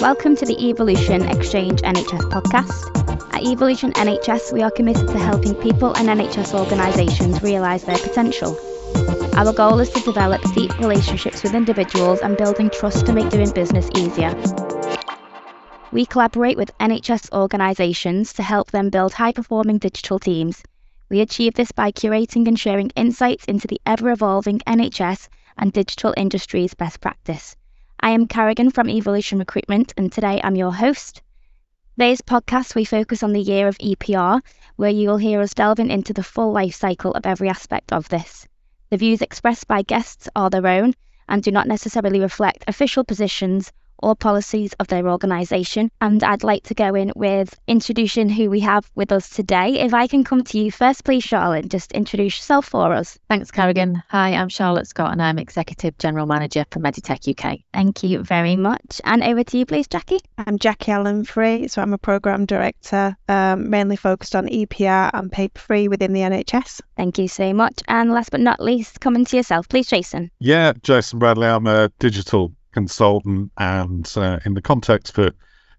Welcome to the Evolution Exchange NHS podcast. At Evolution NHS, we are committed to helping people and NHS organisations realise their potential. Our goal is to develop deep relationships with individuals and building trust to make doing business easier. We collaborate with NHS organisations to help them build high performing digital teams. We achieve this by curating and sharing insights into the ever evolving NHS and digital industry's best practice. I am Carrigan from Evolution Recruitment, and today I'm your host. Today's podcast, we focus on the year of EPR, where you will hear us delving into the full life cycle of every aspect of this. The views expressed by guests are their own and do not necessarily reflect official positions or policies of their organisation. And I'd like to go in with introducing who we have with us today. If I can come to you first, please, Charlotte, just introduce yourself for us. Thanks, Carrigan. Hi, I'm Charlotte Scott and I'm Executive General Manager for Meditech UK. Thank you very much. And over to you, please, Jaki. I'm Jaki Allen Free, so I'm a Programme Director, um, mainly focused on EPR and paper free within the NHS. Thank you so much. And last but not least, coming to yourself, please, Jason. Yeah, Jason Bradley. I'm a digital consultant and uh, in the context for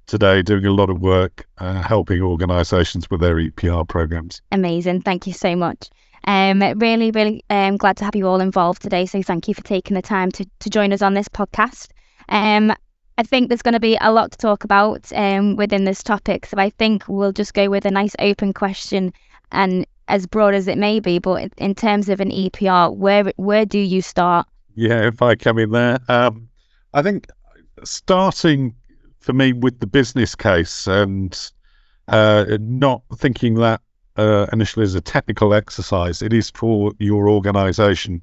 today doing a lot of work uh, helping organizations with their EPR programs. Amazing. Thank you so much. Um, really, really um, glad to have you all involved today. So thank you for taking the time to, to join us on this podcast. Um, I think there's going to be a lot to talk about um, within this topic. So I think we'll just go with a nice open question and as broad as it may be. But in terms of an EPR, where where do you start? Yeah, if I come in there, um, I think starting for me with the business case and uh, not thinking that uh, initially as a technical exercise, it is for your organisation.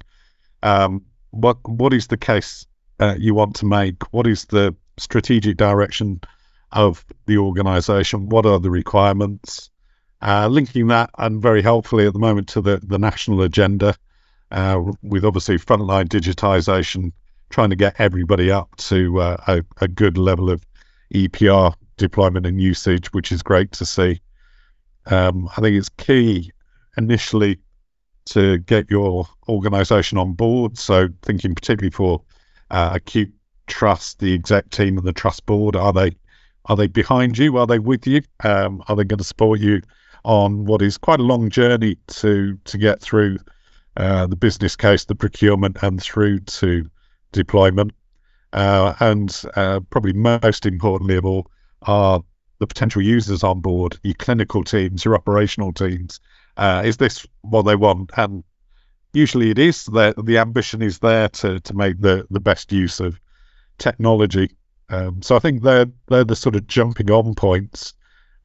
Um, what what is the case uh, you want to make? What is the strategic direction of the organisation? What are the requirements? Uh, linking that and very helpfully at the moment to the the national agenda, uh, with obviously frontline digitisation trying to get everybody up to uh, a, a, good level of EPR deployment and usage, which is great to see. Um, I think it's key initially to get your organization on board. So, thinking particularly for uh, acute trust, the exec team and the trust board, are they are they behind you? Are they with you? Um, are they going to support you on what is quite a long journey to to get through uh, the business case, the procurement, and through to deployment. Uh, and uh, probably most importantly of all are the potential users on board, your clinical teams, your operational teams. Uh, is this what they want? And usually it is. The, the ambition is there to, to make the, the best use of technology. Um, so I think they're, they're the sort of jumping on points.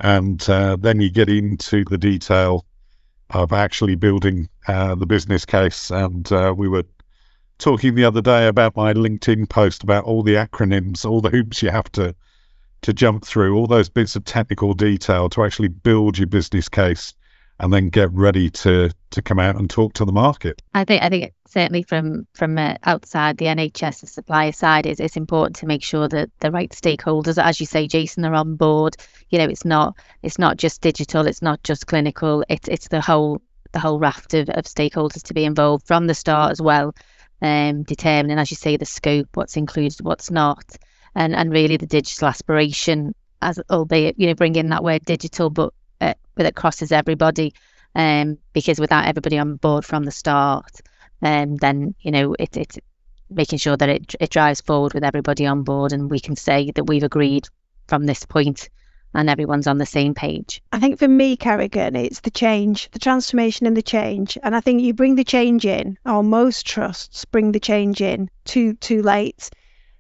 And uh, then you get into the detail of actually building uh, the business case. And uh, we were talking the other day about my LinkedIn post about all the acronyms, all the hoops you have to to jump through, all those bits of technical detail to actually build your business case and then get ready to to come out and talk to the market. I think I think certainly from from uh, outside the NHS, the supplier side, is it's important to make sure that the right stakeholders, as you say, Jason, are on board. You know, it's not it's not just digital, it's not just clinical, it's it's the whole the whole raft of, of stakeholders to be involved from the start as well um, determining, as you say, the scope, what's included, what's not, and and really the digital aspiration, as albeit you know bringing that word digital, but uh, but it crosses everybody, um, because without everybody on board from the start, um, then you know it it's making sure that it it drives forward with everybody on board, and we can say that we've agreed from this point and everyone's on the same page. I think for me, Carrigan, it's the change, the transformation and the change. And I think you bring the change in, or most trusts bring the change in too too late.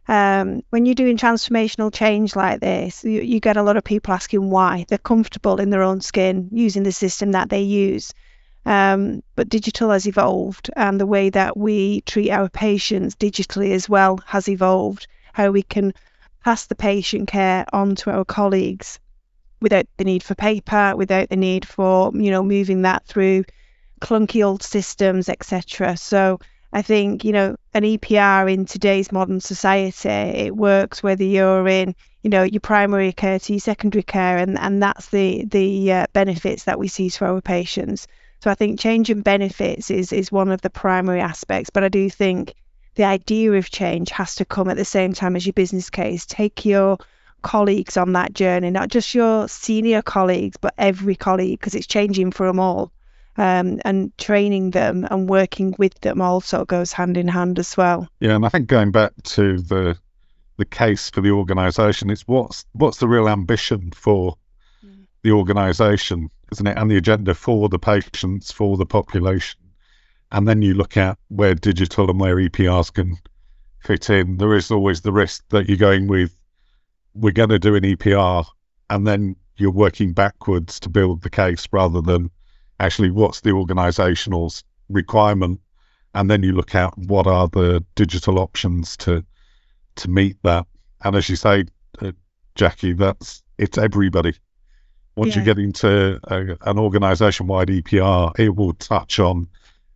Um, when you're doing transformational change like this, you, you get a lot of people asking why. They're comfortable in their own skin using the system that they use. Um, but digital has evolved, and the way that we treat our patients digitally as well has evolved. How we can pass the patient care on to our colleagues without the need for paper, without the need for, you know, moving that through clunky old systems, etc. So I think, you know, an EPR in today's modern society, it works whether you're in, you know, your primary care to your secondary care, and, and that's the the uh, benefits that we see for our patients. So I think change and benefits is is one of the primary aspects, but I do think the idea of change has to come at the same time as your business case. Take your colleagues on that journey, not just your senior colleagues, but every colleague, because it's changing for them all. Um, and training them and working with them also goes hand in hand as well. Yeah, and I think going back to the the case for the organisation, it's what's what's the real ambition for mm. the organisation, isn't it, and the agenda for the patients, for the population, and then you look at where digital and where EPRs can fit in. There is always the risk that you're going with we're going to do an EPR, and then you're working backwards to build the case rather than actually what's the organizational requirement, and then you look at what are the digital options to to meet that. And as you say, uh, Jaki, that's it's everybody. Once yeah. you get into a, an organization-wide EPR, it will touch on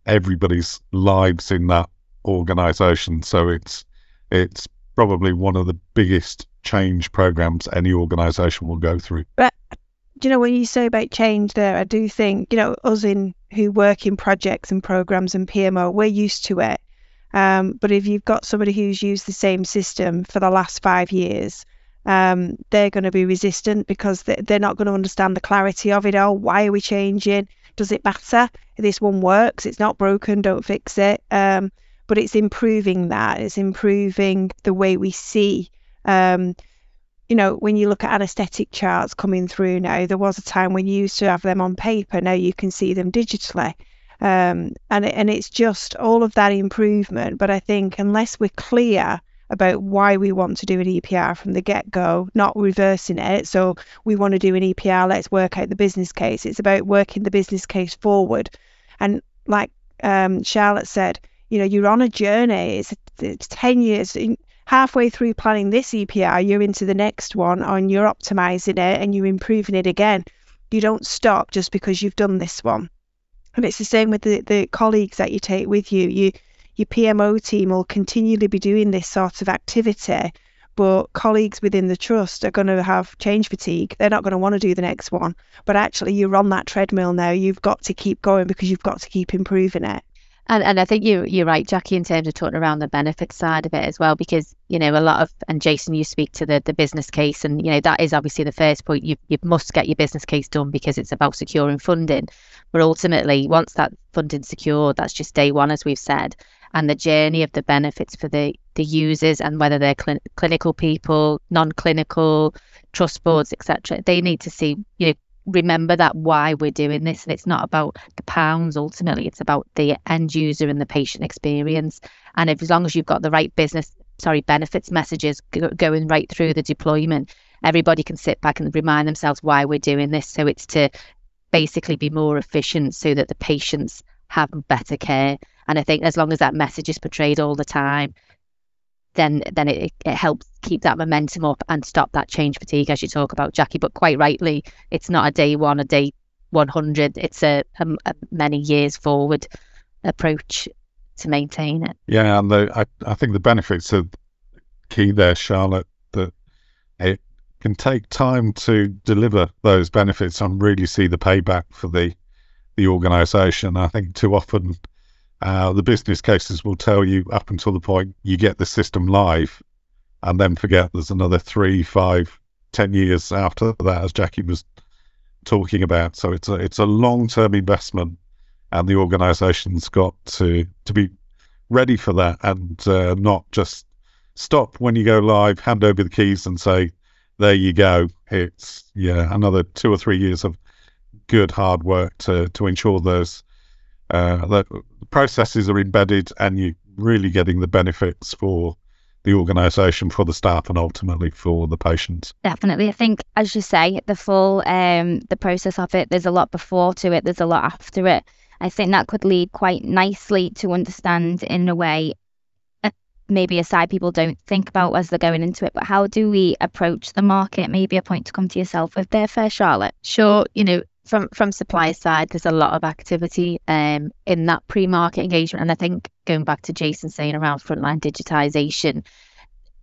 everybody's lives in that organization. So it's it's probably one of the biggest change programs any organization will go through. But do you know, when you say about change there, I do think, you know, us in who work in projects and programs and PMO, we're used to it. Um, but if you've got somebody who's used the same system for the last five years, um, they're going to be resistant because they're not going to understand the clarity of it all. Why are we changing? Does it matter? This one works. It's not broken. Don't fix it. Um, but it's improving that. It's improving the way we see. Um, you know, when you look at anesthetic charts coming through now, there was a time when you used to have them on paper. Now you can see them digitally. Um, and and it's just all of that improvement. But I think unless we're clear about why we want to do an EPR from the get go, not reversing it. So we want to do an EPR, let's work out the business case. It's about working the business case forward. And like um, Charlotte said, you know, you're on a journey. It's, it's 10 years. Halfway through planning this EPR, you're into the next one and you're optimizing it and you're improving it again. You don't stop just because you've done this one. And it's the same with the, the colleagues that you take with you. You your PMO team will continually be doing this sort of activity, but colleagues within the trust are going to have change fatigue. They're not going to want to do the next one. But actually, you're on that treadmill now. You've got to keep going because you've got to keep improving it. And and I think you you're right, Jaki, in terms of talking around the benefit side of it as well, because you know a lot of and Jason, you speak to the the business case, and you know that is obviously the first point. You you must get your business case done because it's about securing funding. But ultimately, once that funding's secured, that's just day one, as we've said, and the journey of the benefits for the the users and whether they're cl- clinical people, non-clinical, trust mm. boards, etc. They need to see you know remember that why we're doing this and it's not about the pounds ultimately it's about the end user and the patient experience. And if, as long as you've got the right business sorry benefits messages go, going right through the deployment everybody can sit back and remind themselves why we're doing this. So it's to basically be more efficient so that the patients have better care and i think as long as that message is portrayed all the time then then it, it helps keep that momentum up and stop that change fatigue as you talk about Jaki. But quite rightly it's not a day one a day 100 it's a, a, a many years forward approach to maintain it. Yeah and the, I, I think the benefits are key there Charlotte that it can take time to deliver those benefits and really see the payback for the the organization. I think too often uh, the business cases will tell you up until the point you get the system live, and then forget there's another three, five, ten years after that, as Jaki was talking about. So it's a it's a long term investment, and the organisation's got to to be ready for that and uh, not just stop when you go live, hand over the keys, and say, "There you go." It's yeah, another two or three years of good hard work to to ensure there's uh, the processes are embedded and you're really getting the benefits for the organisation, for the staff, and ultimately for the patients. Definitely, I think, as you say, the full um, the process of it. There's a lot before to it. There's a lot after it. I think that could lead quite nicely to understand in a way uh, maybe a side people don't think about as they're going into it. But how do we approach the market? Maybe a point to come to yourself with there, fair Charlotte. Sure, you know, from from supplier side, there's a lot of activity um, in that pre-market engagement, and I think going back to Jason saying around frontline digitization,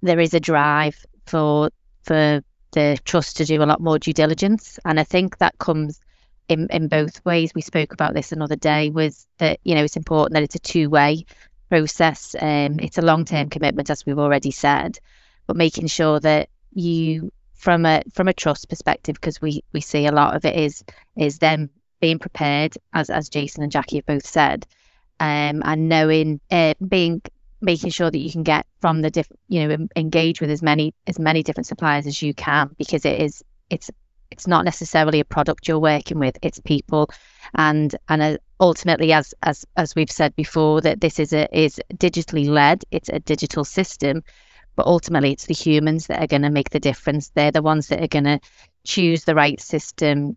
there is a drive for for the trust to do a lot more due diligence, and I think that comes in in both ways. We spoke about this another day. Was that you know it's important that it's a two-way process. Um, it's a long-term commitment, as we've already said, but making sure that you from a from a trust perspective, because we we see a lot of it is is them being prepared, as as Jason and Jaki have both said, um, and knowing uh, being making sure that you can get from the diff, you know, engage with as many as many different suppliers as you can, because it is it's it's not necessarily a product you're working with; it's people, and and uh, ultimately, as as as we've said before, that this is a is digitally led. It's a digital system, but ultimately, it's the humans that are going to make the difference. They're the ones that are going to choose the right system,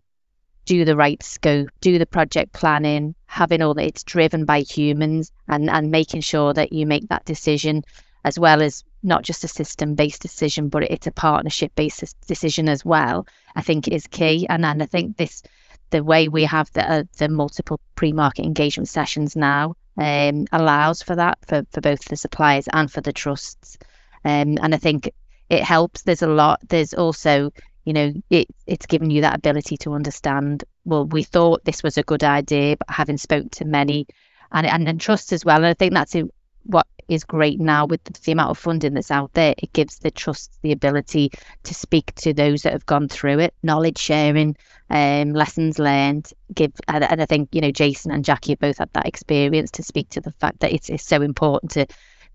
do the right scope, do the project planning, having all that it's driven by humans, and and making sure that you make that decision as well as not just a system based decision, but it's a partnership based decision as well, I think is key. And, and I think this, the way we have the, uh, the multiple pre market engagement sessions now um, allows for that for, for both the suppliers and for the trusts. Um, and I think it helps. There's a lot, there's also, you know, it, it's given you that ability to understand, well, we thought this was a good idea, but having spoke to many and, and, and trust as well. And I think that's what is great now with the, the amount of funding that's out there. It gives the trust the ability to speak to those that have gone through it, knowledge sharing, um, lessons learned. Give and, and I think you know Jason and Jaki have both had that experience to speak to the fact that it's, it's so important to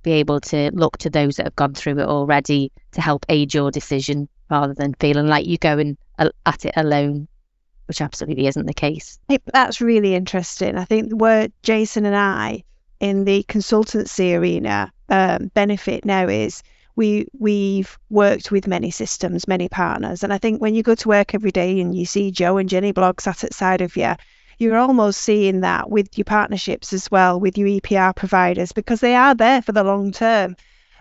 be able to look to those that have gone through it already to help aid your decision rather than feeling like you're going at it alone which absolutely isn't the case. That's really interesting. I think where Jason and I in the consultancy arena um, benefit now is we we've worked with many systems, many partners, and I think when you go to work every day and you see Joe and Jenny Blogg sat at side of you, you're almost seeing that with your partnerships as well with your EPR providers because they are there for the long term.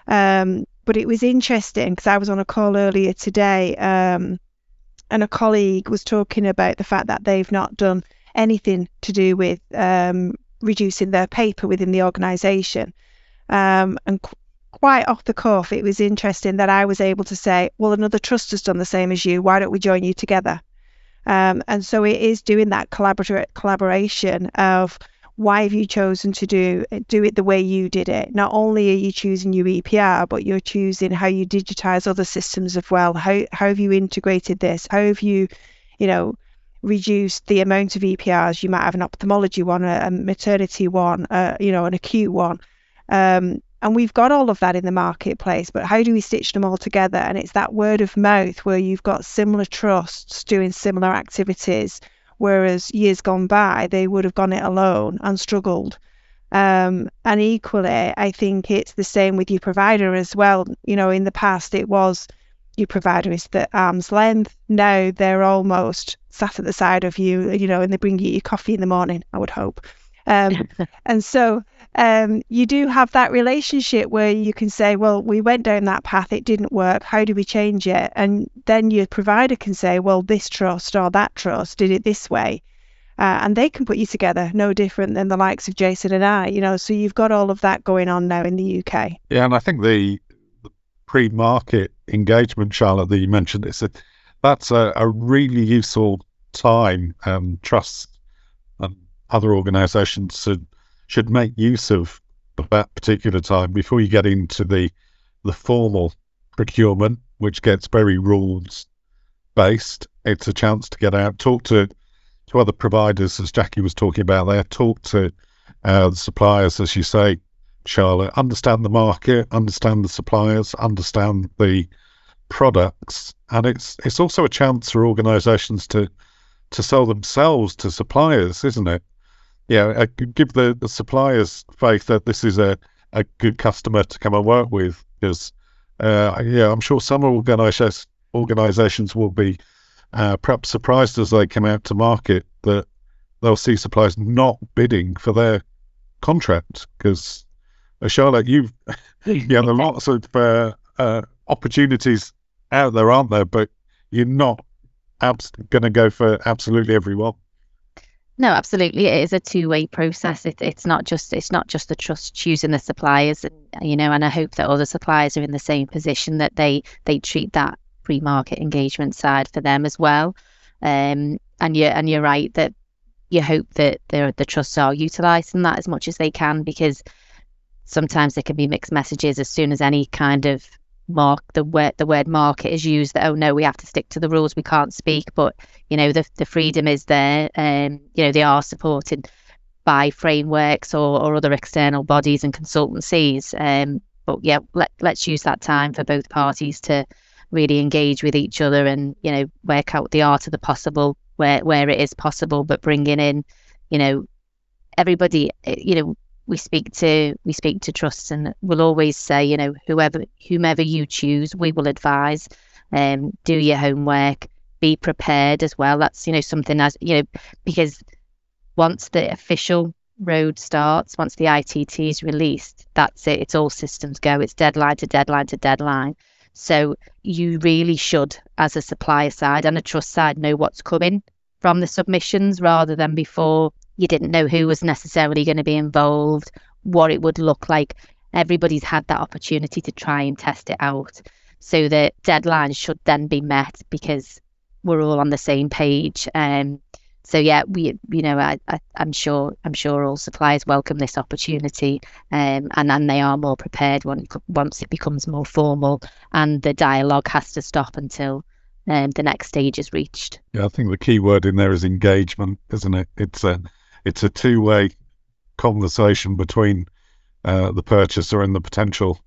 Um, but it was interesting because I was on a call earlier today, um, and a colleague was talking about the fact that they've not done anything to do with um, reducing their paper within the organisation. Um, and qu- quite off the cuff, it was interesting that I was able to say, well, another trust has done the same as you. Why don't we join you together? Um, and so it is doing that collaborative collaboration of why have you chosen to do do it the way you did it? Not only are you choosing your EPR, but you're choosing how you digitize other systems as well. How how have you integrated this? How have you, you know, reduce the amount of EPRs. You might have an ophthalmology one, a, a maternity one, uh, you know, an acute one. Um, and we've got all of that in the marketplace, but how do we stitch them all together? And it's that word of mouth where you've got similar trusts doing similar activities, whereas years gone by, they would have gone it alone and struggled. Um, and equally, I think it's the same with your provider as well. You know, in the past, it was your provider is at arm's length. Now they're almost sat at the side of you, you know, and they bring you your coffee in the morning, I would hope. Um, and so um, you do have that relationship where you can say, well, we went down that path, it didn't work. How do we change it? And then your provider can say, well, this trust or that trust did it this way. Uh, and they can put you together, no different than the likes of Jason and I, you know. So you've got all of that going on now in the UK. Yeah, and I think the, the pre-market engagement, Charlotte, that you mentioned, it's a that's a, a really useful time. Um, other organisations should should make use of that particular time before you get into the the formal procurement, which gets very rules based. It's a chance to get out, talk to to other providers, as Jaki was talking about there, talk to uh, suppliers, as you say, Charlotte, understand the market, understand the suppliers, understand the products, and it's it's also a chance for organisations to to sell themselves to suppliers, isn't it? Yeah, uh, give the, the suppliers faith that this is a, a good customer to come and work with. Because uh, yeah, I'm sure some organisations organisations will be uh, perhaps surprised as they come out to market that they'll see suppliers not bidding for their contract because uh, Charlotte, you've yeah, there are lots of uh, uh, opportunities out there, aren't there? But you're not abs- going to go for absolutely everyone. No, absolutely. It is a two-way process. It, it's not just it's not just the trust choosing the suppliers, you know. And I hope that other suppliers are in the same position that they they treat that pre-market engagement side for them as well. Um, and you and you're right that you hope that the the trusts are utilising that as much as they can because sometimes there can be mixed messages as soon as any kind of mark the word the word market is used that oh no we have to stick to the rules we can't speak but you know the the freedom is there um, you know they are supported by frameworks or, or other external bodies and consultancies um but yeah let, let's use that time for both parties to really engage with each other and you know work out the art of the possible where where it is possible but bringing in you know everybody eh, you know we speak to we speak to trusts and we'll always say you know whoever whomever you choose we will advise um do your homework be prepared as well. That's you know something as you know because once the official road starts once the ITT is released that's it. It's all systems go. It's deadline to deadline to deadline. So you really should as a supplier side and a trust side know what's coming from the submissions rather than before you didn't know who was necessarily going to be involved, what it would look like. Everybody's had that opportunity to try and test it out. So the deadline should then be met because we're all on the same page. Um, so yeah, we you know I, I am sure I'm sure all suppliers welcome this opportunity, um, and then they are more prepared when, once it becomes more formal, and the dialogue has to stop until um, the next stage is reached. Yeah, I think the key word in there is engagement, isn't it? It's a it's a two way conversation between uh, the purchaser and the potential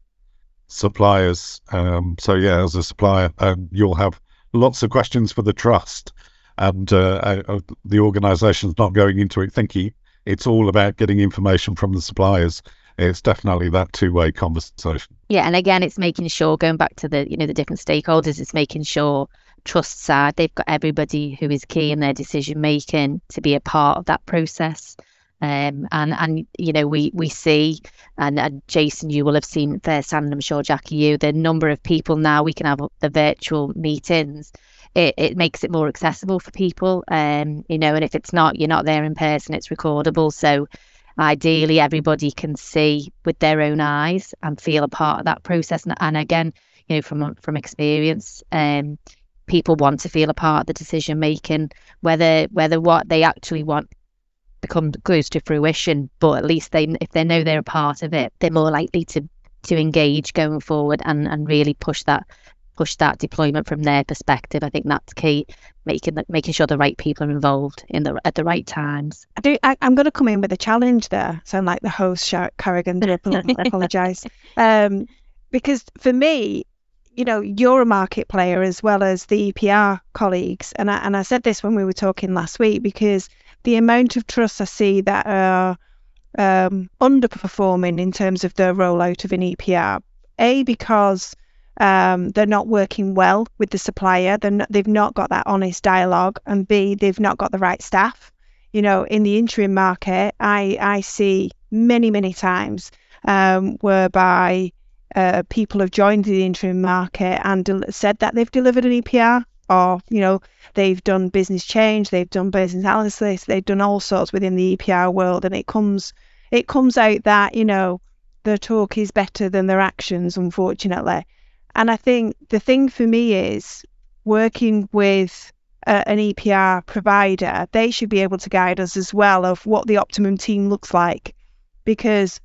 suppliers. Um, so yeah, as a supplier, um, you'll have lots of questions for the trust, and uh, uh, the organisation's not going into it thinking it's all about getting information from the suppliers. It's definitely that two-way conversation. Yeah, and again, it's making sure going back to the you know the different stakeholders, it's making sure trust side, they've got everybody who is key in their decision making to be a part of that process. Um, and and you know we we see and, and Jason you will have seen firsthand I'm sure Jackie you the number of people now we can have the virtual meetings. It, it makes it more accessible for people um you know and if it's not you're not there in person it's recordable. So ideally everybody can see with their own eyes and feel a part of that process. And, and again you know from from experience um people want to feel a part of the decision making, whether whether what they actually want becomes goes to fruition, but at least they if they know they're a part of it, they're more likely to to engage going forward and and really push that push that deployment from their perspective. I think that's key, making the, making sure the right people are involved in the at the right times. I do. I, am going to come in with a challenge there. Sound like the host, Carrigan. I apologise. Um, because for me, you know, you're a market player as well as the EPR colleagues. And I, and I said this when we were talking last week because the amount of trusts I see that are um, underperforming in terms of the rollout of an EPR, A, because um, they're not working well with the supplier, not, they've not got that honest dialogue, and B, they've not got the right staff. You know, in the interim market, I, I see many, many times um, whereby uh, people have joined the interim market and del- said that they've delivered an EPR or, you know, they've done business change, they've done business analysis, they've done all sorts within the EPR world. And it comes, it comes out that, you know, their talk is better than their actions, unfortunately. And I think the thing for me is working with an EPR provider, they should be able to guide us as well of what the optimum team looks like. Because,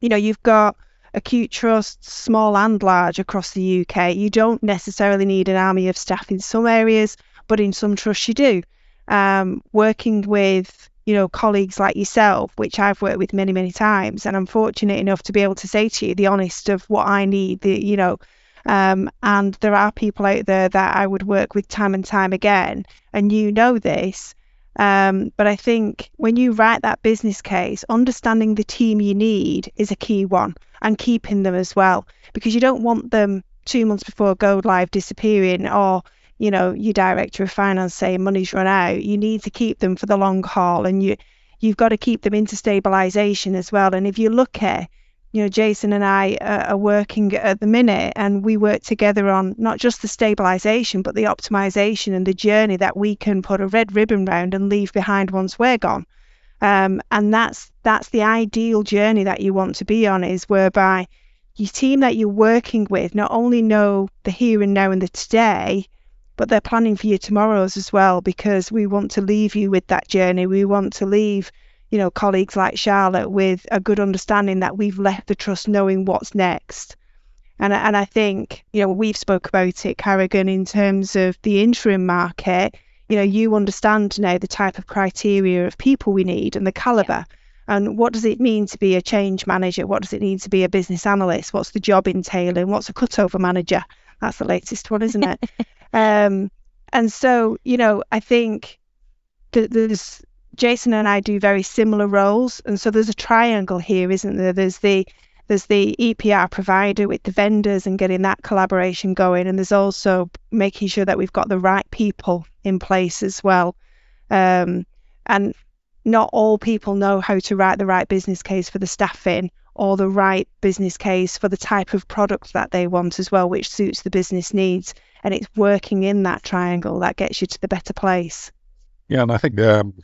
you know, you've got acute trusts, small and large, across the UK. You don't necessarily need an army of staff in some areas, but in some trusts you do. Um, working with you know colleagues like yourself, which I've worked with many many times, and I'm fortunate enough to be able to say to you the honest of what I need. The you know. Um, and there are people out there that I would work with time and time again, and you know this. Um, but I think when you write that business case, understanding the team you need is a key one and keeping them as well because you don't want them two months before go live disappearing or you know your director of finance saying money's run out. You need to keep them for the long haul and you you've got to keep them into stabilization as well. And if you look at you know jason and i are working at the minute and we work together on not just the stabilization but the optimization and the journey that we can put a red ribbon round and leave behind once we're gone um, and that's that's the ideal journey that you want to be on is whereby your team that you're working with not only know the here and now and the today, but they're planning for your tomorrows as well because we want to leave you with that journey. We want to leave, you know, colleagues like Charlotte with a good understanding that we've left the trust knowing what's next. And, and I think, you know, we've spoke about it, Carrigan, in terms of the interim market. You know, you understand now the type of criteria of people we need and the caliber. And what does it mean to be a change manager? What does it mean to be a business analyst? What's the job entailing? What's a cutover manager? That's the latest one, isn't it? um, and so, you know, I think that there's Jason and I do very similar roles, and so there's a triangle here, isn't there? There's the there's the EPR provider with the vendors and getting that collaboration going, and there's also making sure that we've got the right people in place as well. Um, and not all people know how to write the right business case for the staffing or the right business case for the type of product that they want as well, which suits the business needs. And it's working in that triangle that gets you to the better place. Yeah, and I think um,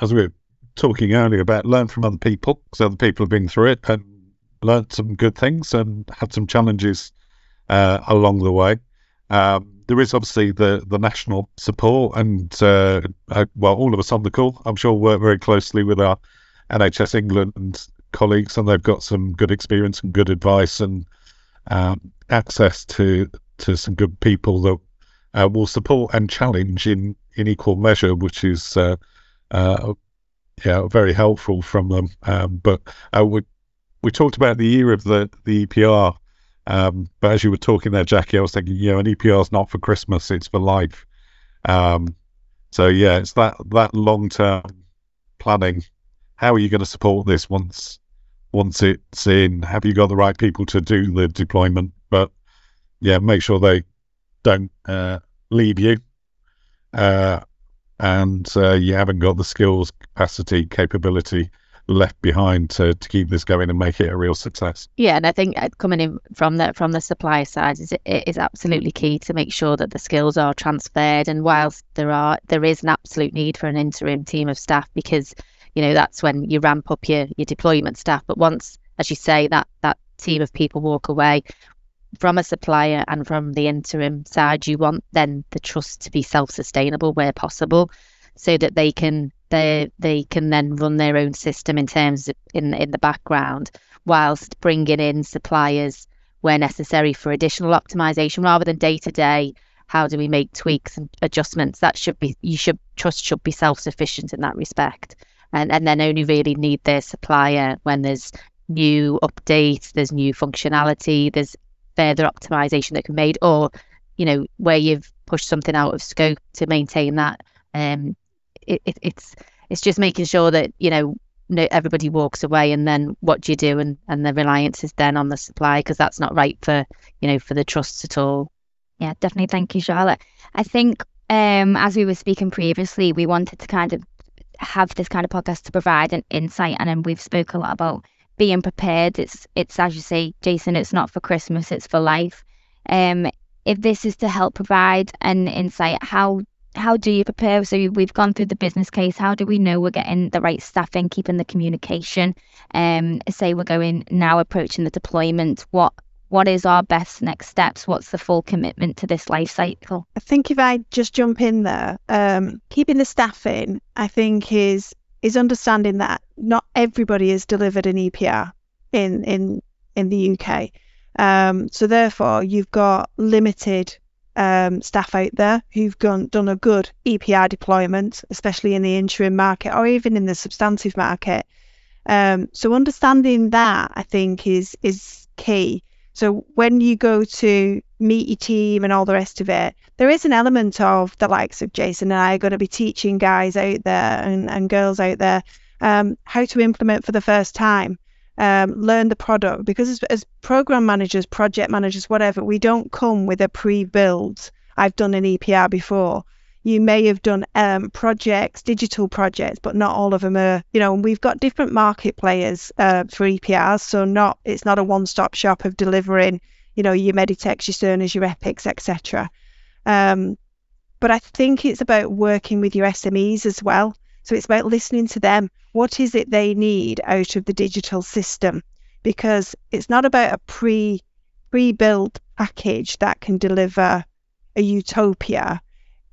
as we were talking earlier about learn from other people, because other people have been through it and learned some good things and had some challenges uh, along the way. Um, there is obviously the the national support, and uh, uh, well, all of us on the call, I'm sure, work very closely with our NHS England colleagues, and they've got some good experience and good advice and um, access to to some good people that uh, will support and challenge in in equal measure, which is uh, yeah very helpful from them. Um, but uh, we we talked about the year of the the EPR, um, but as you were talking there, Jaki, I was thinking, you know, an EPR is not for Christmas; it's for life. Um, so yeah, it's that that long term planning. How are you going to support this once once it's in? Have you got the right people to do the deployment? But yeah, make sure they don't uh, leave you, uh, and uh, you haven't got the skills, capacity, capability left behind to, to keep this going and make it a real success. Yeah, and I think uh, coming in from the from the supplier side is it is absolutely key to make sure that the skills are transferred. And whilst there are there is an absolute need for an interim team of staff because you know that's when you ramp up your your deployment staff. But once, as you say, that that team of people walk away from a supplier and from the interim side, you want then the trust to be self-sustainable where possible, so that they can they they can then run their own system in terms of in in the background whilst bringing in suppliers where necessary for additional optimization rather than day to day how do we make tweaks and adjustments that should be you should trust should be self-sufficient in that respect. And and then only really need their supplier when there's new updates there's new functionality there's further optimization that can be made or you know where you've pushed something out of scope to maintain that um it, it, it's it's just making sure that you know no, everybody walks away and then what do you do? And and the reliance is then on the supply because that's not right for you know for the trusts at all. Yeah definitely. Thank you charlotte. I think um as we were speaking previously we wanted to kind of have this kind of podcast to provide an insight and then we've spoke a lot about being prepared it's it's as you say jason it's not for christmas it's for life um if this is to help provide an insight how how do you prepare? So we've gone through the business case. How do we know we're getting the right staffing, keeping the communication? Um, say we're going now approaching the deployment. What what is our best next steps? What's the full commitment to this life cycle? I think if I just jump in there, um, keeping the staffing, I think is is understanding that not everybody has delivered an EPR in in in the UK. Um, so therefore, you've got limited um, staff out there who've gone, done a good EPR deployment, especially in the interim market or even in the substantive market. Um, so understanding that, I think, is is key. So when you go to meet your team and all the rest of it, there is an element of the likes of Jason and I are going to be teaching guys out there and, and girls out there um, how to implement for the first time um, learn the product because as, as program managers, project managers, whatever, we don't come with a pre-build. I've done an EPR before. You may have done um, projects, digital projects, but not all of them are. You know, and we've got different market players uh, for EPRs, so not it's not a one-stop shop of delivering. You know, your Meditechs, your Cerners, your Epics, etc. Um, but I think it's about working with your SMEs as well. So it's about listening to them. What is it they need out of the digital system? Because it's not about a pre pre built package that can deliver a utopia.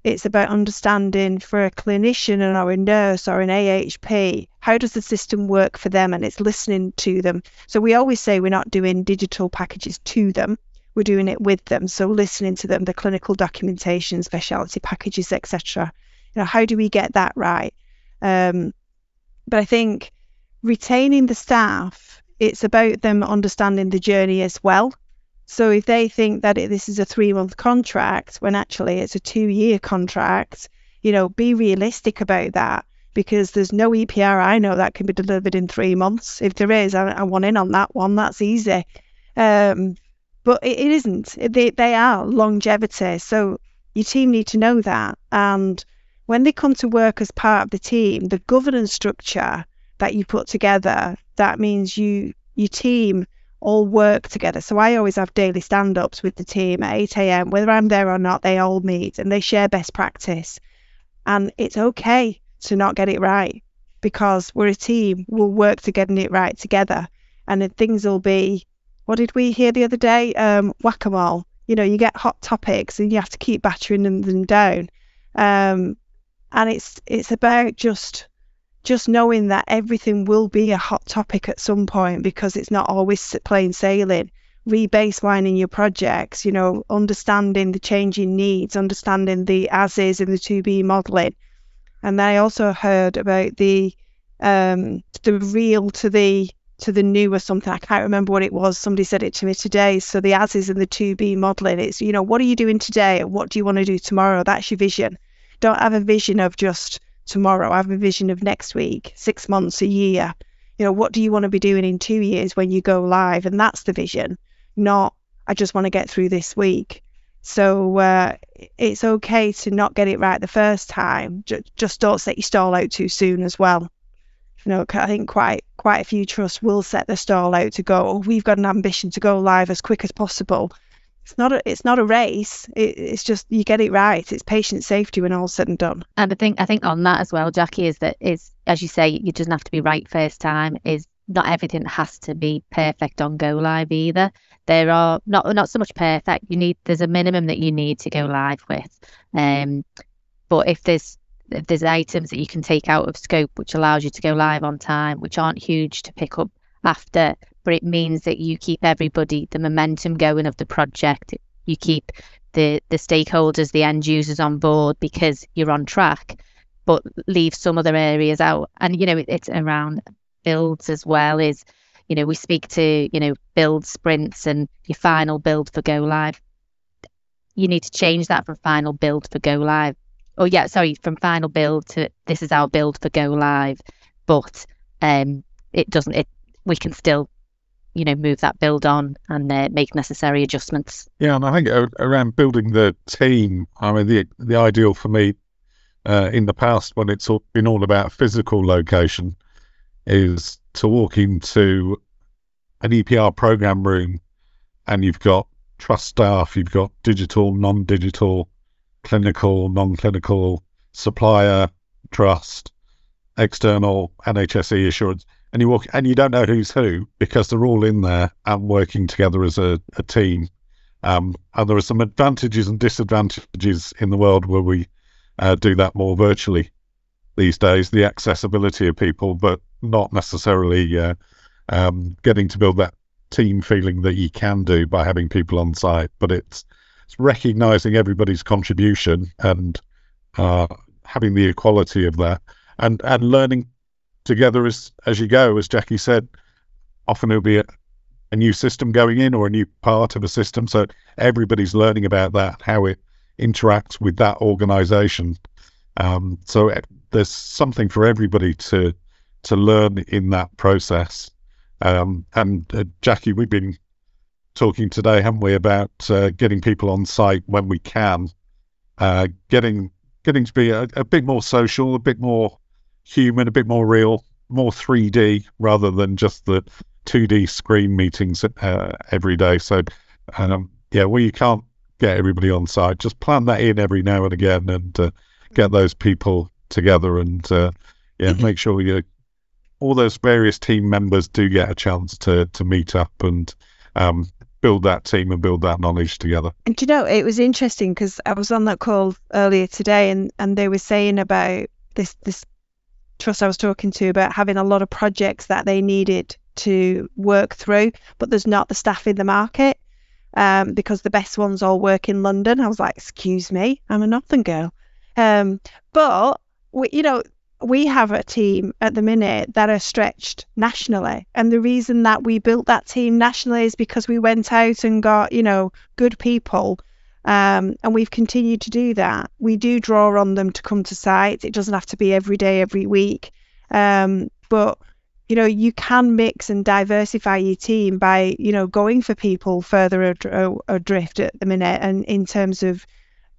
It's about understanding for a clinician and or a nurse or an AHP, how does the system work for them? And it's listening to them. So we always say we're not doing digital packages to them, we're doing it with them. So listening to them, the clinical documentation, specialty packages, etc. You know, how do we get that right? Um, but I think retaining the staff, it's about them understanding the journey as well. So if they think that it, this is a three month contract when actually it's a two year contract, you know, be realistic about that because there's no EPR I know that can be delivered in three months. If there is, I, I want in on that one. That's easy. Um, but it, it isn't. They, they are longevity. So your team need to know that. And when they come to work as part of the team, the governance structure that you put together, that means you your team all work together. So I always have daily stand ups with the team at 8 a.m. Whether I'm there or not, they all meet and they share best practice. And it's okay to not get it right because we're a team. We'll work to getting it right together. And then things will be, what did we hear the other day? Um, whack a mole. You know, you get hot topics and you have to keep battering them down. Um, and it's it's about just just knowing that everything will be a hot topic at some point because it's not always plain sailing. Rebaselining your projects you know understanding the changing needs understanding the as is and the to be modeling. And then i also heard about the um the real to the to the new or something. I can't remember what it was. Somebody said it to me today. So the as is and the to be modeling it's you know what are you doing today? What do you want to do tomorrow? That's your vision. Don't have a vision of just tomorrow. I have a vision of next week, six months, a year. You know, what do you want to be doing in two years when you go live? And that's the vision, not I just want to get through this week. So uh, it's okay to not get it right the first time. J- just don't set your stall out too soon as well. You know, I think quite quite a few trusts will set the stall out to go. Oh, we've got an ambition to go live as quick as possible, it's not a it's not a race. It, it's just you get it right. It's patient safety when all's said and done. And I think I think on that as well, Jaki, is that is as you say, you doesn't have to be right first time. Is not everything has to be perfect on go live either. There are not not so much perfect. You need there's a minimum that you need to go live with. Um, but if there's if there's items that you can take out of scope which allows you to go live on time, which aren't huge to pick up after, but it means that you keep everybody the momentum going of the project. You keep the the stakeholders, the end users on board because you're on track, but leave some other areas out. And you know, it, it's around builds as well. Is you know, we speak to you know build sprints and your final build for go live. You need to change that from final build for go live. Oh yeah, sorry, from final build to this is our build for go live, but um, it doesn't. It we can still you know move that build on and uh, make necessary adjustments. Yeah, and I think around building the team, I mean the the ideal for me uh, in the past when it's all, been all about physical location is to walk into an EPR program room and you've got trust staff, you've got digital, non-digital, clinical, non-clinical, supplier, trust, external, NHSE assurance and you walk and you don't know who's who because they're all in there and working together as a, a team. Um, and there are some advantages and disadvantages in the world where we uh, do that more virtually these days. The accessibility of people, but not necessarily uh, um, getting to build that team feeling that you can do by having people on site. But it's it's recognizing everybody's contribution and uh, having the equality of that, and and learning together as as you go. As Jaki said, often it'll be a, a new system going in or a new part of a system. So everybody's learning about that, how it interacts with that organization. Um, so it, there's something for everybody to to learn in that process. Um, and uh, Jaki, we've been talking today, haven't we, about uh, getting people on site when we can, uh, getting getting to be a, a, bit more social, a bit more human, a bit more real, more 3D rather than just the 2D screen meetings uh, every day. So, um, yeah, well, you can't get everybody on site. Just plan that in every now and again and uh, get those people together and uh, yeah, make sure you all those various team members do get a chance to to meet up and um, build that team and build that knowledge together. And you know, it was interesting because I was on that call earlier today, and and they were saying about this this trust I was talking to about having a lot of projects that they needed to work through, but there's not the staff in the market um, because the best ones all work in London. I was like, excuse me, I'm a Northern girl. Um, but we, you know, we have a team at the minute that are stretched nationally. And the reason that we built that team nationally is because we went out and got, you know, good people. Um, and we've continued to do that. We do draw on them to come to site. It doesn't have to be every day, every week. Um, but you know, you can mix and diversify your team by, you know, going for people further adrift at the minute. And in terms of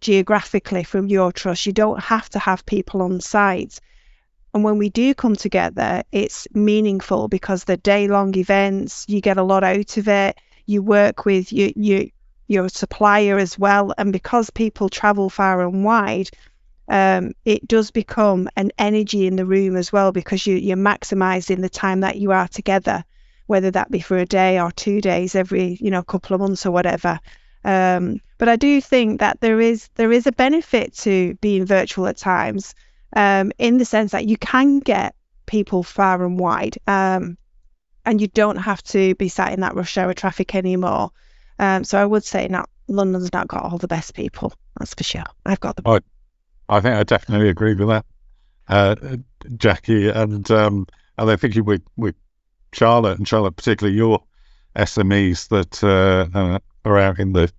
geographically from your trust, you don't have to have people on site. And when we do come together, it's meaningful because they're day long events, you get a lot out of it. You work with your, your, your supplier as well. And because people travel far and wide, um, it does become an energy in the room as well because you, you're maximizing the time that you are together, whether that be for a day or two days every you know couple of months or whatever. Um, but I do think that there is there is a benefit to being virtual at times um, in the sense that you can get people far and wide, um, and you don't have to be sat in that rush hour traffic anymore. Um, so I would say not London's not got all the best people. That's for sure. I've got the. I, I think I definitely agree with that, uh, Jaki, and um, and I think with with Charlotte and Charlotte particularly your SMEs that uh, uh, are out in the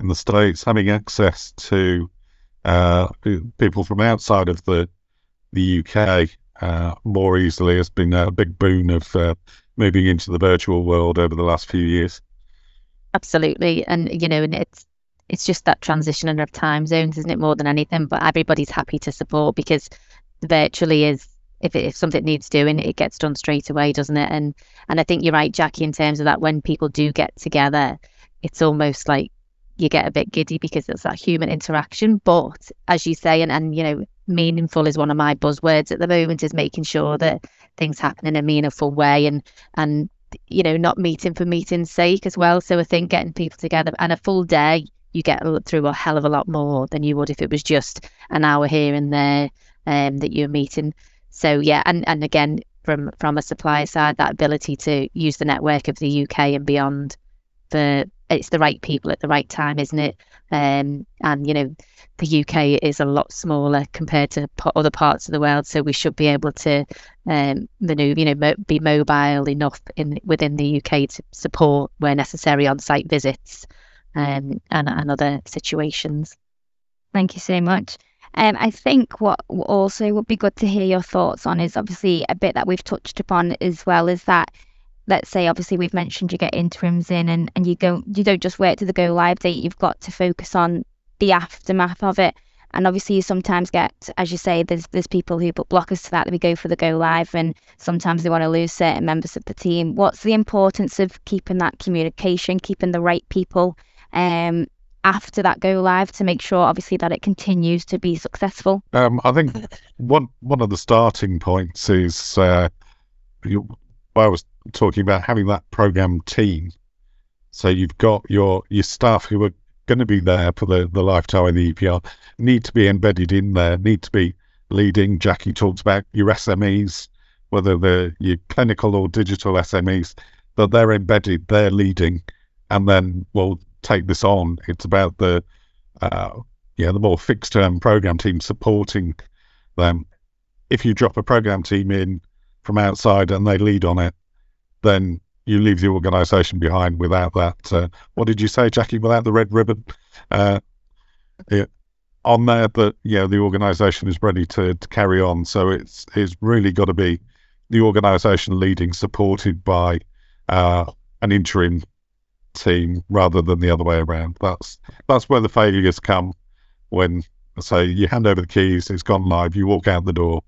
in the states having access to uh, people from outside of the the UK uh, more easily has been a big boon of uh, moving into the virtual world over the last few years. Absolutely, and you know, and it's it's just that transition of time zones, isn't it, more than anything? But everybody's happy to support because virtually is if, it, if something needs doing, it gets done straight away, doesn't it? And and I think you're right, Jaki, in terms of that when people do get together, it's almost like you get a bit giddy because it's that human interaction. But as you say, and, and you know, meaningful is one of my buzzwords at the moment is making sure that things happen in a meaningful way and and you know not meeting for meeting's sake as well. So I think getting people together and a full day you get through a hell of a lot more than you would if it was just an hour here and there um, that you're meeting. So yeah, and and again from from a supplier side, that ability to use the network of the UK and beyond for it's the right people at the right time, isn't it? Um, and you know, the UK is a lot smaller compared to other parts of the world, so we should be able to um, maneuver, you know, mo- be mobile enough in within the UK to support where necessary on-site visits um, and and other situations. Thank you so much. Um, I think what also would be good to hear your thoughts on is obviously a bit that we've touched upon as well is that let's say obviously we've mentioned you get interims in and, and you go you don't just wait to the go live date you've got to focus on the aftermath of it. And obviously you sometimes get as you say there's there's people who put blockers to that that we go for the go live and sometimes they want to lose certain members of the team. What's the importance of keeping that communication keeping the right people um after that go live to make sure obviously that it continues to be successful? Um, i think one one of the starting points is uh, you, I was talking about having that program team. So you've got your your staff who are going to be there for the, the lifetime of the EPR, need to be embedded in there, need to be leading. Jaki talked about your SMEs, whether they're your clinical or digital SMEs, that they're embedded, they're leading, and then we'll take this on. It's about the uh, yeah the more fixed term program team supporting them. If you drop a program team in from outside and they lead on it, then you leave the organisation behind without that. Uh, what did you say, Jaki? Without the red ribbon uh, yeah, on there, that yeah, the organisation is ready to, to carry on. So it's it's really got to be the organisation leading, supported by uh, an interim team rather than the other way around. That's that's where the failures come when say you hand over the keys, it's gone live, you walk out the door,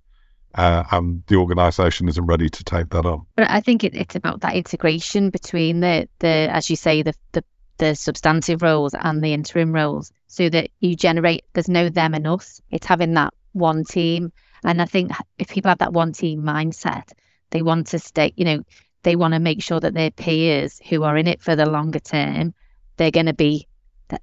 uh, and the organisation isn't ready to take that on. But I think it, it's about that integration between the, the as you say, the, the the substantive roles and the interim roles, so that you generate there's no them and us. It's having that one team, and I think if people have that one team mindset, they want to stay. You know, they want to make sure that their peers who are in it for the longer term, they're going to be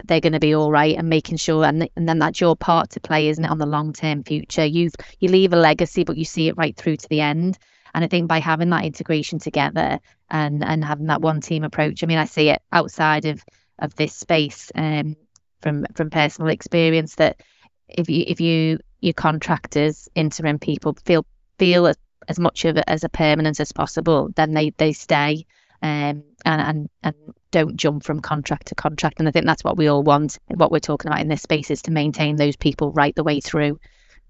they're going to be all right and making sure and, and then that's your part to play isn't it on the long term future? You you leave a legacy but you see it right through to the end. And i think by having that integration together and and having that one team approach i mean i see it outside of of this space um, from from personal experience that if you if you your contractors interim people feel feel as, as much of it as a permanent as possible then they they stay um, and, and and don't jump from contract to contract. And I think that's what we all want. What we're talking about in this space is to maintain those people right the way through.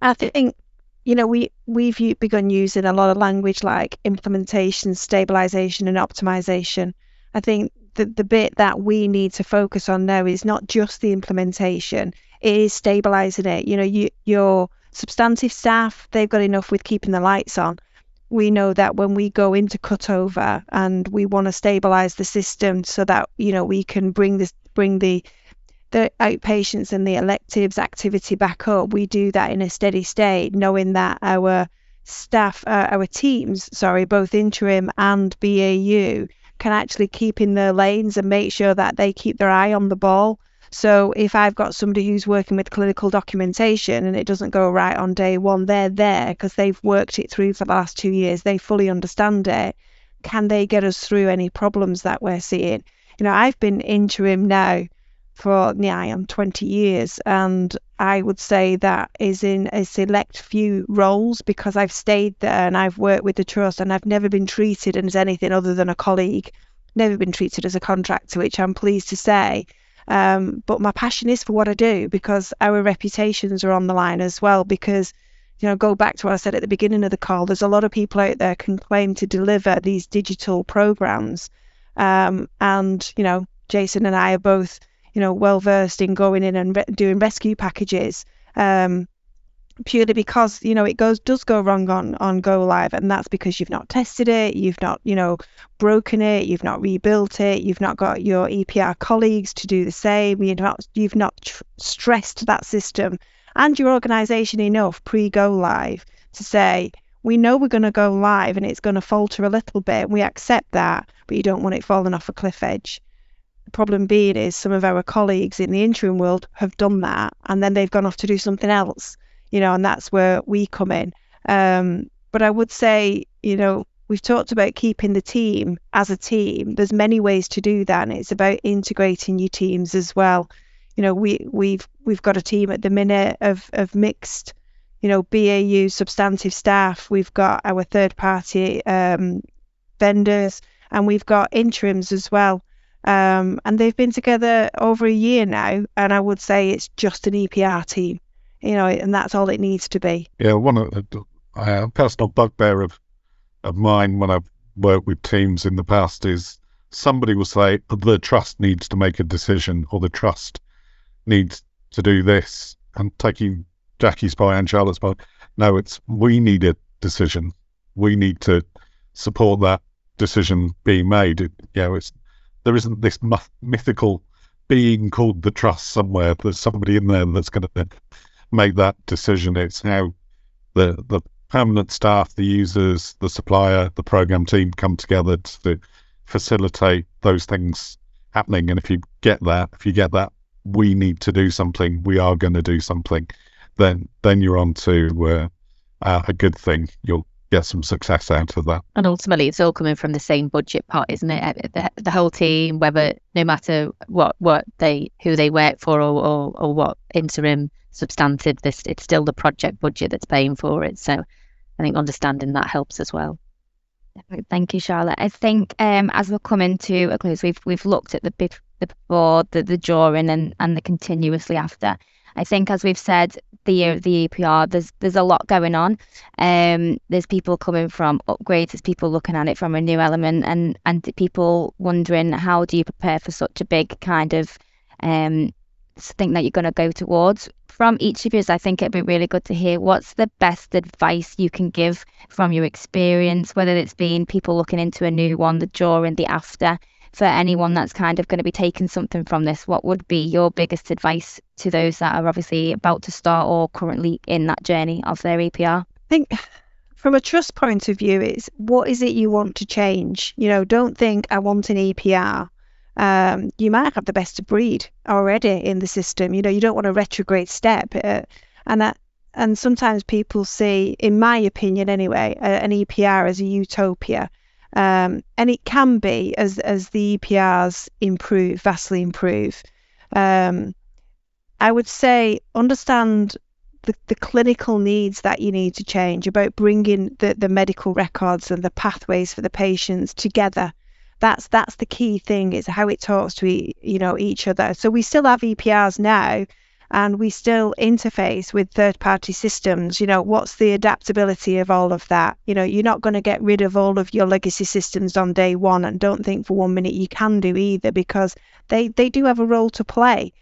I think you know we we've begun using a lot of language like implementation, stabilization, and optimization. I think the the bit that we need to focus on now is not just the implementation; it is stabilizing it. You know, you your substantive staff they've got enough with keeping the lights on we know that when we go into cutover and we want to stabilize the system so that you know we can bring this bring the the outpatients and the electives activity back up we do that in a steady state knowing that our staff uh, our teams sorry both interim and BAU can actually keep in their lanes and make sure that they keep their eye on the ball so if I've got somebody who's working with clinical documentation and it doesn't go right on day one, they're there because they've worked it through for the last two years. They fully understand it. Can they get us through any problems that we're seeing? You know, I've been interim now for yeah, I am 20 years, and I would say that is in a select few roles because I've stayed there and I've worked with the trust and I've never been treated as anything other than a colleague, never been treated as a contractor, which I'm pleased to say. Um, but my passion is for what I do because our reputations are on the line as well. Because, you know, go back to what I said at the beginning of the call, there's a lot of people out there can claim to deliver these digital programs. Um, and, you know, Jason and I are both, you know, well versed in going in and re- doing rescue packages. Um, purely because you know it goes does go wrong on on go live and that's because you've not tested it you've not you know broken it you've not rebuilt it you've not got your EPR colleagues to do the same you've not you've not tr- stressed that system and your organization enough pre go live to say we know we're going to go live and it's going to falter a little bit we accept that but you don't want it falling off a cliff edge. The problem being is some of our colleagues in the interim world have done that and then they've gone off to do something else you know, and that's where we come in. Um, but I would say, you know, we've talked about keeping the team as a team. There's many ways to do that, and it's about integrating your teams as well. You know, we we've we've got a team at the minute of of mixed, you know, BAU substantive staff. We've got our third party um, vendors, and we've got interims as well. Um, and they've been together over a year now, and I would say it's just an EPR team you know, and that's all it needs to be. Yeah, one of the uh, personal bugbear of of mine when I've worked with teams in the past is somebody will say the trust needs to make a decision or the trust needs to do this. And taking Jaki's point and Charlotte's point, no, it's we need a decision. We need to support that decision being made. It, you know, it's there isn't this mythical being called the trust somewhere. There's somebody in there that's going to make that decision. It's how the the permanent staff, the users, the supplier, the program team come together to facilitate those things happening. And if you get that, if you get that, we need to do something. We are going to do something. Then then you're on to uh, uh, a good thing. You'll get some success out of that. And ultimately, it's all coming from the same budget pot, isn't it? The, the whole team, whether no matter what what they who they work for or or, or what interim substantive. This it's still the project budget that's paying for it. So I think understanding that helps as well. Thank you, Charlotte. I think um, as we're coming to a close, we've we've looked at the bit the before, the, the during, and and the continuously after. I think, as we've said, the year of the EPR. there's there's a lot going on. Um, there's people coming from upgrades, there's people looking at it from a new element, and and people wondering how do you prepare for such a big kind of um, thing that you're going to go towards from each of you, I think it'd be really good to hear what's the best advice you can give from your experience, whether it's been people looking into a new one, the during, the after, for anyone that's kind of going to be taking something from this. What would be your biggest advice to those that are obviously about to start or currently in that journey of their EPR? I think from a trust point of view, it's what is it you want to change? You know, don't think I want an EPR. Um, you might have the best of breed already in the system. You know, you don't want a retrograde step. Uh, and that, and sometimes people see, in my opinion anyway, an EPR as a utopia. Um, and it can be as as the EPRs improve, vastly improve. Um, I would say understand the, the clinical needs that you need to change about bringing the, the medical records and the pathways for the patients together that's that's the key thing is how it talks to you know each other so we still have eprs now and we still interface with third party systems. You know what's the adaptability of all of that? You know you're not going to get rid of all of your legacy systems on day one and don't think for one minute you can do either because they they do have a role to play.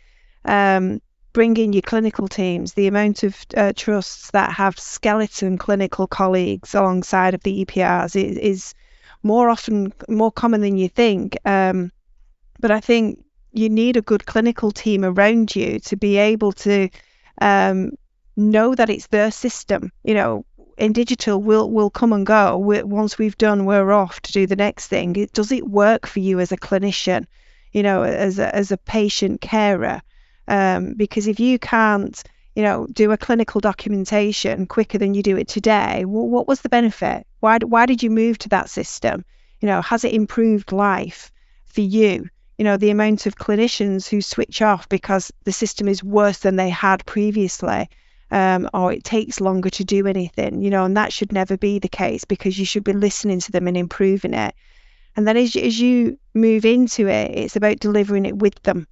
Um, your clinical teams, the amount of uh, trusts that have skeleton clinical colleagues alongside of the EPRs is, is more often more common than you think. Um, but I think you need a good clinical team around you to be able to um, know that it's their system. You know, in digital, we'll we'll come and go. we once we've done, we're off to do the next thing. It, does it work for you as a clinician? You know, as a, as a patient carer um, because if you can't, you know, do a clinical documentation quicker than you do it today, well, what was the benefit? Why, why did you move to that system? You know, has it improved life for you? You know, the amount of clinicians who switch off because the system is worse than they had previously. Um, or it takes longer to do anything, you know, and that should never be the case because you should be listening to them and improving it. And then as, as you move into it, it's about delivering it with them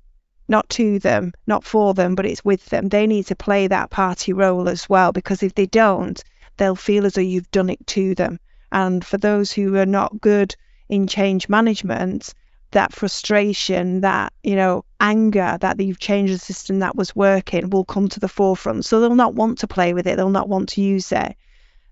not to them, not for them, but it's with them. They need to play that party role as well because if they don't, they'll feel as though you've done it to them. And for those who are not good in change management, that frustration, that you know anger that you've changed the system that was working will come to the forefront. So they'll not want to play with it. They'll not want to use it.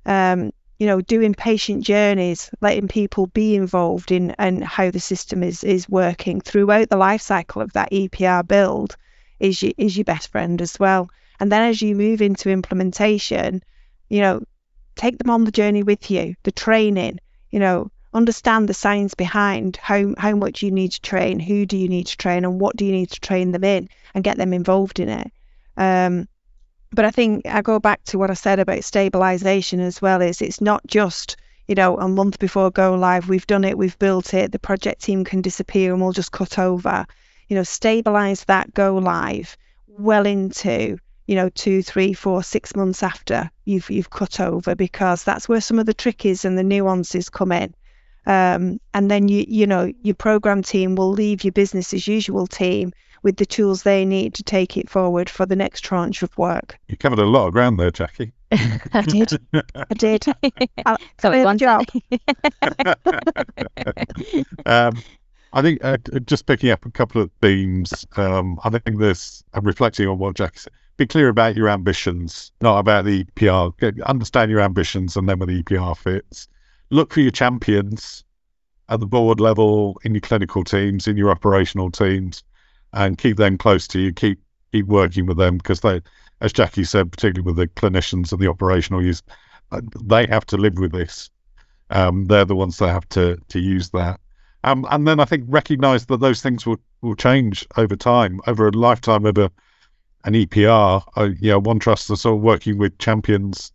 Um, you know, doing patient journeys, letting people be involved in and how the system is is working throughout the life cycle of that EPR build is your, is your best friend as well. And then as you move into implementation, you know, take them on the journey with you, the training, you know, understand the science behind how how much you need to train, who do you need to train, and what do you need to train them in, and get them involved in it. Um, but I think I go back to what I said about stabilization as well is it's not just you know a month before go live we've done it we've built it the project team can disappear and we'll just cut over you know stabilize that go live well into you know two three four six months after you've you've cut over because that's where some of the trick is and the nuances come in um, and then you you know your program team will leave your business as usual team with the tools they need to take it forward for the next tranche of work. You covered a lot of ground there, Jaki. I did. I did. so it one job. um, I think uh, just picking up a couple of themes. Um, I think this, I'm reflecting on what Jaki said. Be clear about your ambitions, not about the EPR. Understand your ambitions and then where the EPR fits. Look for your champions at the board level, in your clinical teams, in your operational teams and keep them close to you. Keep keep working with them because they, as Jaki said, particularly with the clinicians and the operational use, uh, they have to live with this. Um, they're the ones that have to to use that. Um, and then I think recognise that those things will, will change over time, over a lifetime of a, an EPR. Uh, you know, OneTrust are sort of working with champions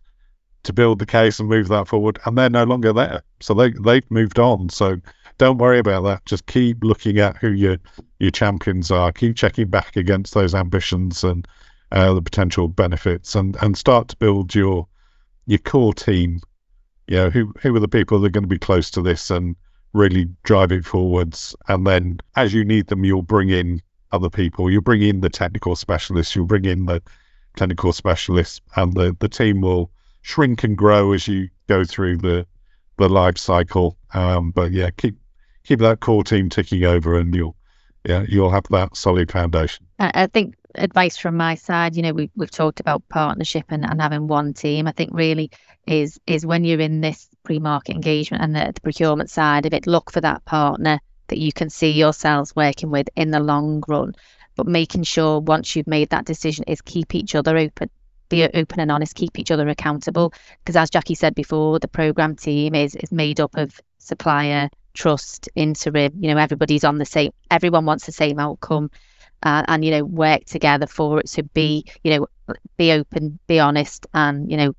to build the case and move that forward, and they're no longer there. So they they've moved on. So don't worry about that. Just keep looking at who your your champions are. Keep checking back against those ambitions and uh, the potential benefits, and and start to build your your core team. You know, who who are the people that are going to be close to this and really drive it forwards. And then as you need them, you'll bring in other people. You'll bring in the technical specialists. You'll bring in the clinical specialists, and the the team will shrink and grow as you go through the the life cycle. Um, but yeah, keep keep that core team ticking over, and you'll yeah you'll have that solid foundation. I think advice from my side, you know, we, we've talked about partnership and, and having one team. I think really is is when you're in this pre-market engagement and the, the procurement side of it, look for that partner that you can see yourselves working with in the long run. But making sure once you've made that decision is keep each other open be open and honest, keep each other accountable. Because as Jaki said before, the program team is is made up of supplier, trust, interim. You know, everybody's on the same. Everyone wants the same outcome, uh, and you know, work together for it. So be you know, be open, be honest, and you know,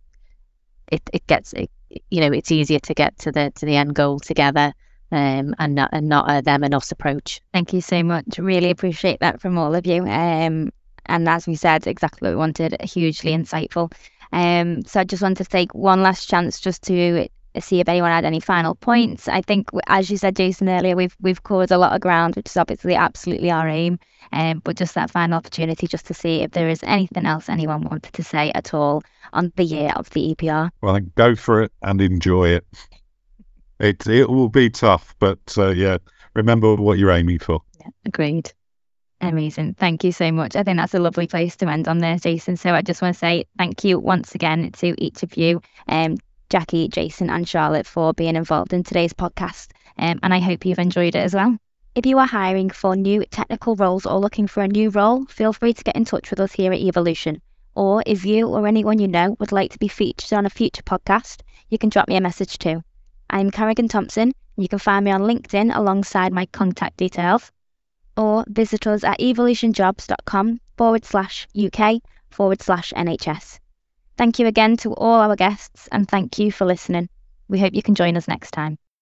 it it gets it, you know, it's easier to get to the to the end goal together. Um, and not and not a them and us approach. Thank you so much. Really appreciate that from all of you. Um, and as we said, exactly what we wanted. Hugely insightful. Um, so I just want to take one last chance just to see if anyone had any final points. I think, as you said, Jason earlier, we've we've covered a lot of ground, which is obviously absolutely our aim. Um, but just that final opportunity, just to see if there is anything else anyone wanted to say at all on the year of the EPR. Well, go for it and enjoy it. It it will be tough, but uh, yeah, remember what you're aiming for. Yeah, agreed. Amazing. Thank you so much. I think that's a lovely place to end on there, Jason. So I just want to say thank you once again to each of you, um, Jaki, Jason, and Charlotte, for being involved in today's podcast. Um, and I hope you've enjoyed it as well. If you are hiring for new technical roles or looking for a new role, feel free to get in touch with us here at Evolution. Or if you or anyone you know would like to be featured on a future podcast, you can drop me a message too. I'm Carrigan Thompson. You can find me on LinkedIn alongside my contact details, or visit us at evolutionjobs.com forward slash UK forward slash NHS. Thank you again to all our guests and thank you for listening. We hope you can join us next time.